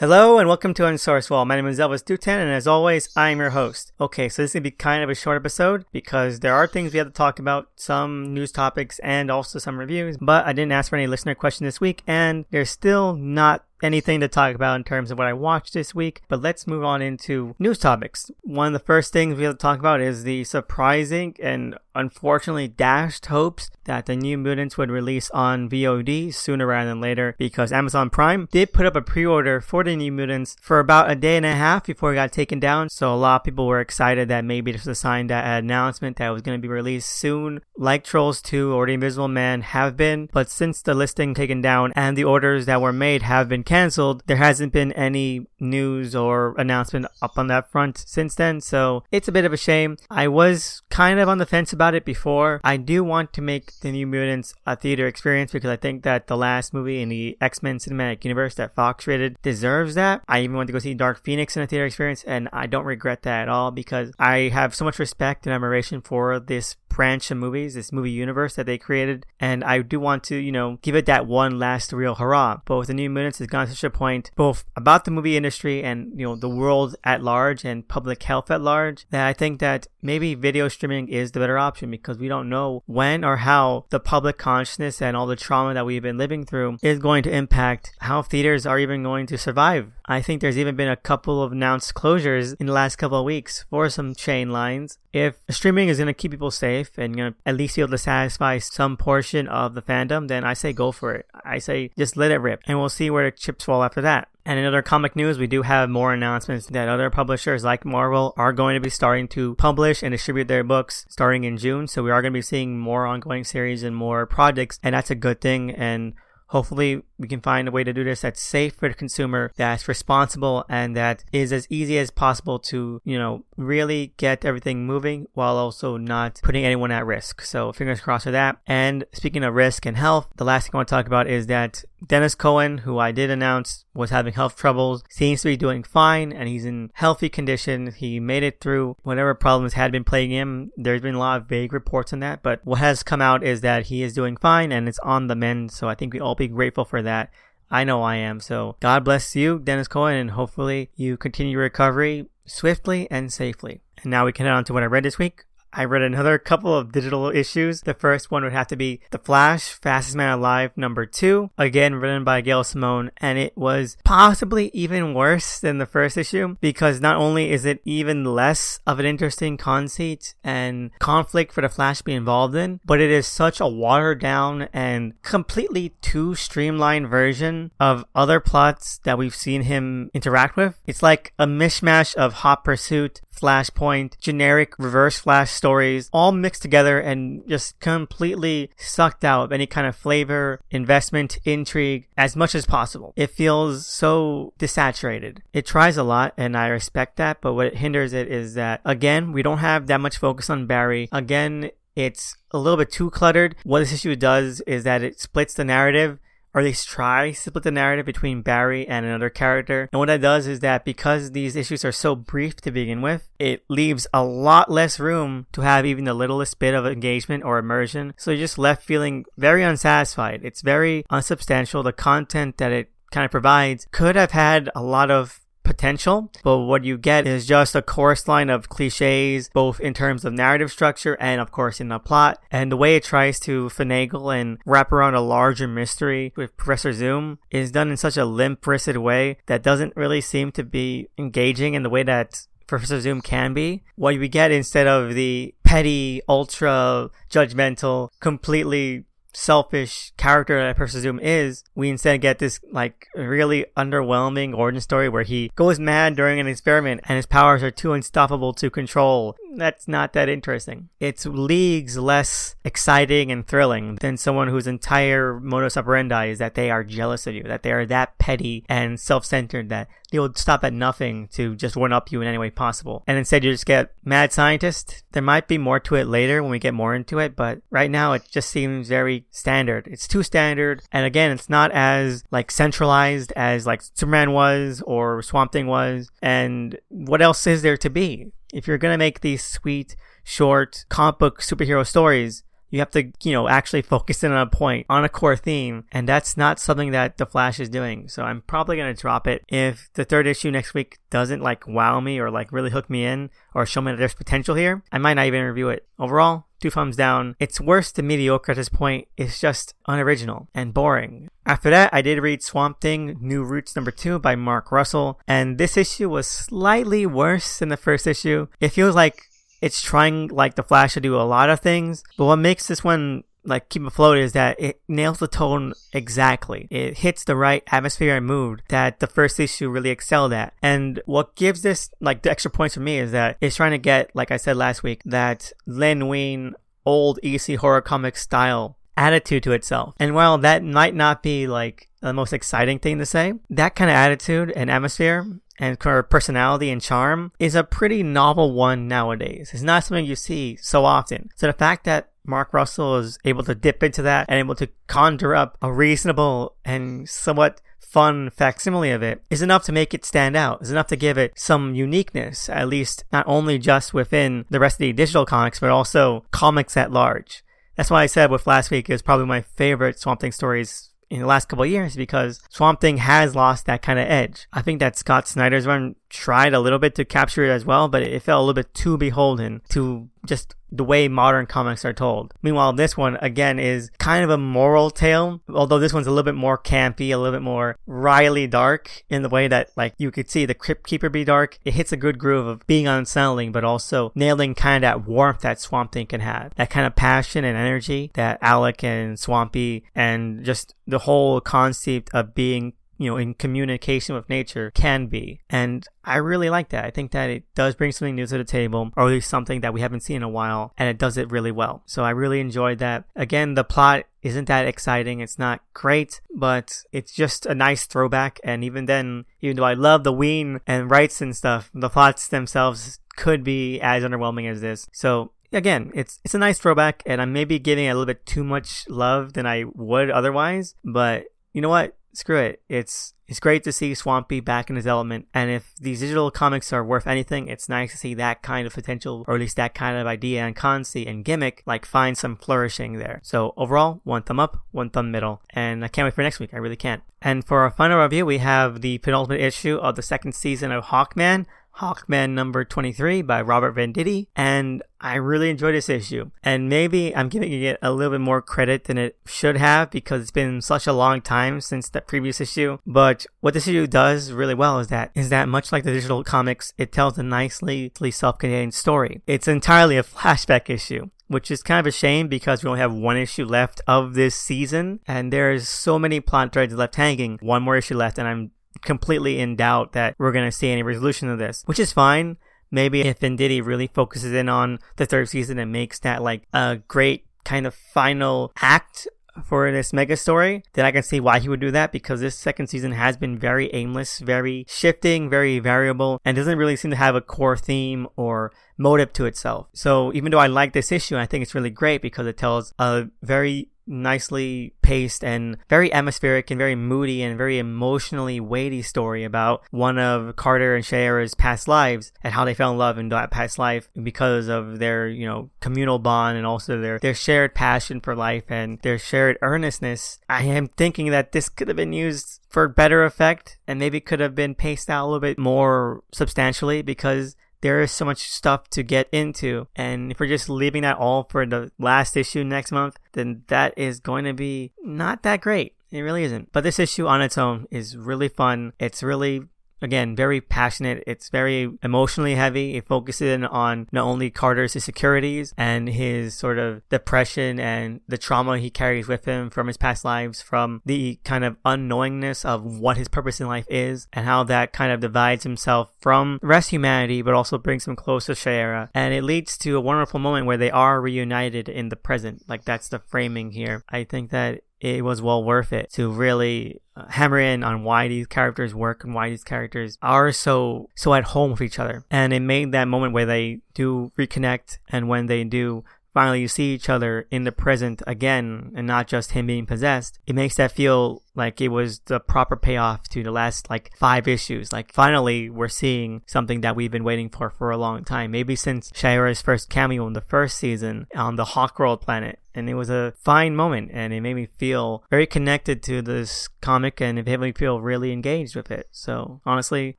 Hello and welcome to Unsourced Wall. My name is Elvis Dutan, and as always, I'm your host. Okay, so this is gonna be kind of a short episode because there are things we have to talk about, some news topics, and also some reviews. But I didn't ask for any listener questions this week, and there's still not anything to talk about in terms of what I watched this week, but let's move on into news topics. One of the first things we have to talk about is the surprising and unfortunately dashed hopes that the New Mutants would release on VOD sooner rather than later because Amazon Prime did put up a pre-order for the New Mutants for about a day and a half before it got taken down. So a lot of people were excited that maybe this was a sign that an announcement that was going to be released soon, like Trolls 2 or The Invisible Man have been. But since the listing taken down and the orders that were made have been canceled, there hasn't been any news or announcement up on that front since then. So it's a bit of a shame. I was kind of on the fence about it before. I do want to make the New Mutants a theater experience because I think that the last movie in the X Men cinematic universe that Fox rated deserves that. I even went to go see Dark Phoenix in a theater experience, and I don't regret that at all because I have so much respect and admiration for this branch of movies, this movie universe that they created, and I do want to, you know, give it that one last real hurrah. But with the New Mutants, it's gone to such a point, both about the movie industry and you know the world at large and public health at large, that I think that maybe video streaming is the better option because we don't know when or how the public consciousness and all the trauma that we've been living through is going to impact how theaters are even going to survive. I think there's even been a couple of announced closures in the last couple of weeks for some chain lines. If streaming is going to keep people safe and going to at least be able to satisfy some portion of the fandom, then I say go for it. I say just let it rip and we'll see where the chips fall after that. And in other comic news, we do have more announcements that other publishers like Marvel are going to be starting to publish and distribute their books starting in June. So we are going to be seeing more ongoing series and more projects, and that's a good thing. And hopefully we can find a way to do this that's safe for the consumer, that's responsible, and that is as easy as possible to, you know, really get everything moving while also not putting anyone at risk. So fingers crossed for that. And speaking of risk and health, the last thing I want to talk about is that Dennis Cohen, who I did announce was having health troubles, seems to be doing fine and he's in healthy condition. He made it through whatever problems had been plaguing him. There's been a lot of vague reports on that, but what has come out is that he is doing fine and it's on the mend. So I think we all be grateful for that. I know I am. So God bless you, Dennis Cohen, and hopefully you continue your recovery swiftly and safely. And now we can head on to what I read this week. I read another couple of digital issues. The first one would have to be The Flash, Fastest Man Alive, number two, again written by Gail Simone, and it was possibly even worse than the first issue because not only is it even less of an interesting conceit and conflict for the Flash to be involved in, but it is such a watered down and completely too streamlined version of other plots that we've seen him interact with. It's like a mishmash of Hot Pursuit, Flashpoint, generic Reverse Flash stories, all mixed together and just completely sucked out of any kind of flavor, investment, intrigue as much as possible. It feels so desaturated. It tries a lot and I respect that, but what hinders it is that, again, we don't have that much focus on Barry. Again, it's a little bit too cluttered. What this issue does is that it splits the narrative or least try to split the narrative between Barry and another character. And what that does is that because these issues are so brief to begin with, it leaves a lot less room to have even the littlest bit of engagement or immersion. So you're just left feeling very unsatisfied. It's very unsubstantial. The content that it kind of provides could have had a lot of potential, but what you get is just a chorus line of cliches, both in terms of narrative structure and, of course, in the plot. And the way it tries to finagle and wrap around a larger mystery with Professor Zoom is done in such a limp-wristed way that doesn't really seem to be engaging in the way that Professor Zoom can be. What we get instead of the petty, ultra judgmental, completely selfish character that Professor Zoom is, we instead get this like really underwhelming origin story where he goes mad during an experiment and his powers are too unstoppable to control. That's not that interesting. It's leagues less exciting and thrilling than someone whose entire modus operandi is that they are jealous of you, that they are that petty and self-centered that they will stop at nothing to just one up you in any way possible. And instead you just get mad scientist. There might be more to it later when we get more into it, but right now it just seems very standard. It's too standard. And again, it's not as like centralized as like Superman was or Swamp Thing was. And what else is there to be? If you're going to make these sweet, short comic book superhero stories, You have to, you know, actually focus in on a point, on a core theme, and that's not something that The Flash is doing. So I'm probably going to drop it. If the third issue next week doesn't like wow me or like really hook me in or show me that there's potential here, I might not even review it. Overall, two thumbs down. It's worse than mediocre at this point. It's just unoriginal and boring. After that, I did read Swamp Thing New Roots number two by Mark Russell, and this issue was slightly worse than the first issue. It feels like it's trying like the Flash to do a lot of things, but what makes this one like keep afloat is that it nails the tone exactly. It hits the right atmosphere and mood that the first issue really excelled at. And what gives this like the extra points for me is that it's trying to get, like I said last week, that Len Wein old EC horror comic style attitude to itself. And while that might not be like the most exciting thing to say, that kind of attitude and atmosphere and her personality and charm is a pretty novel one nowadays. It's not something you see so often. So the fact that Mark Russell is able to dip into that and able to conjure up a reasonable and somewhat fun facsimile of it is enough to make it stand out, is enough to give it some uniqueness, at least not only just within the rest of the digital comics, but also comics at large. That's why I said with last week is probably my favorite Swamp Thing stories in the last couple years because Swamp Thing has lost that kind of edge. I think that Scott Snyder's run tried a little bit to capture it as well, but it felt a little bit too beholden to just the way modern comics are told. Meanwhile, this one again is kind of a moral tale, although this one's a little bit more campy, a little bit more wryly dark in the way that like you could see the Crypt Keeper be dark. It hits a good groove of being unsettling, but also nailing kind of that warmth that Swamp Thing can have, that kind of passion and energy that Alec and Swampy and just the whole concept of being you know, in communication with nature can be. And I really like that. I think that it does bring something new to the table, or at least something that we haven't seen in a while, and it does it really well. So I really enjoyed that. Again, the plot isn't that exciting. It's not great, but it's just a nice throwback. And even then, even though I love the Wein and Wrightson and stuff, the plots themselves could be as underwhelming as this. So again, it's it's a nice throwback, and I'm maybe giving a little bit too much love than I would otherwise. But you know what? Screw it. It's it's great to see Swampy back in his element, and if these digital comics are worth anything, it's nice to see that kind of potential, or at least that kind of idea and concept and gimmick, like find some flourishing there. So overall, one thumb up, one thumb middle, and I can't wait for next week. I really can't. And for our final review, we have the penultimate issue of the second season of Hawkman. Hawkman number 23 by Robert Venditti, and I really enjoyed this issue. And maybe I'm giving it a little bit more credit than it should have because it's been such a long time since the previous issue. But what this issue does really well is that is that much like the digital comics, it tells a nicely self-contained story. It's entirely a flashback issue which is kind of a shame because we only have one issue left of this season, and there's so many plot threads left hanging. One more issue left, and I'm completely in doubt that we're going to see any resolution of this, which is fine. Maybe if Venditti really focuses in on the third season and makes that like a great kind of final act for this mega story, then I can see why he would do that because this second season has been very aimless, very shifting, very variable, and doesn't really seem to have a core theme or motive to itself. So even though I like this issue, I think it's really great because it tells a very nicely paced and very atmospheric and very moody and very emotionally weighty story about one of Carter and Shiera's past lives and how they fell in love in that past life because of their, you know, communal bond and also their, their shared passion for life and their shared earnestness. I am thinking that this could have been used for better effect and maybe could have been paced out a little bit more substantially because there is so much stuff to get into. And if we're just leaving that all for the last issue next month, then that is going to be not that great. It really isn't. But this issue on its own is really fun. It's really again, very passionate. It's very emotionally heavy. It focuses in on not only Carter's insecurities and his sort of depression and the trauma he carries with him from his past lives, from the kind of unknowingness of what his purpose in life is, and how that kind of divides himself from rest humanity, but also brings him close to Shiera. And it leads to a wonderful moment where they are reunited in the present. Like that's the framing here. I think that it was well worth it to really uh, hammer in on why these characters work and why these characters are so so at home with each other. And it made that moment where they do reconnect and when they do finally you see each other in the present again and not just him being possessed, it makes that feel like it was the proper payoff to the last like five issues. Like finally we're seeing something that we've been waiting for for a long time. Maybe since Shiera's first cameo in the first season on the Hawkworld planet and it was a fine moment, and it made me feel very connected to this comic, and it made me feel really engaged with it. So honestly,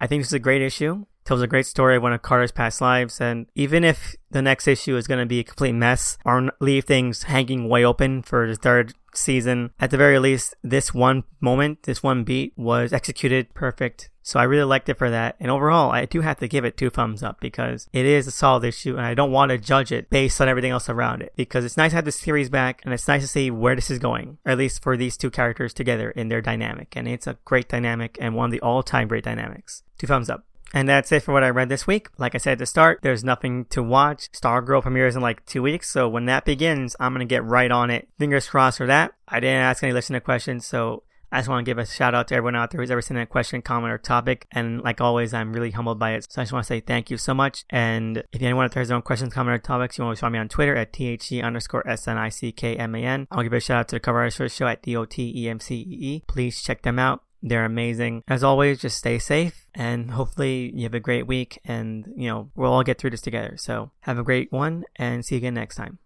I think this is a great issue tells a great story of one of Carter's past lives. And even if the next issue is going to be a complete mess or leave things hanging way open for the third season, at the very least, this one moment, this one beat was executed perfect. So I really liked it for that. And overall, I do have to give it two thumbs up because it is a solid issue and I don't want to judge it based on everything else around it because it's nice to have the series back and it's nice to see where this is going, at least for these two characters together in their dynamic. And it's a great dynamic and one of the all time great dynamics. Two thumbs up. And that's it for what I read this week. Like I said at the start, there's nothing to watch. Stargirl premieres in like two weeks, so when that begins, I'm gonna get right on it. Fingers crossed for that. I didn't ask any listener questions, so I just want to give a shout out to everyone out there who's ever sent a question, comment, or topic. And like always, I'm really humbled by it. So I just want to say thank you so much. And if anyone out there has their own questions, comment, or topics, you want to find me on Twitter at THE underscore S-N-I-C-K-M-A-N. I'll give a shout out to the cover artist for the show at D-O-T-E-M-C-E-E. Please check them out. They're amazing. As always, just stay safe and hopefully you have a great week and, you know, we'll all get through this together. So have a great one and see you again next time.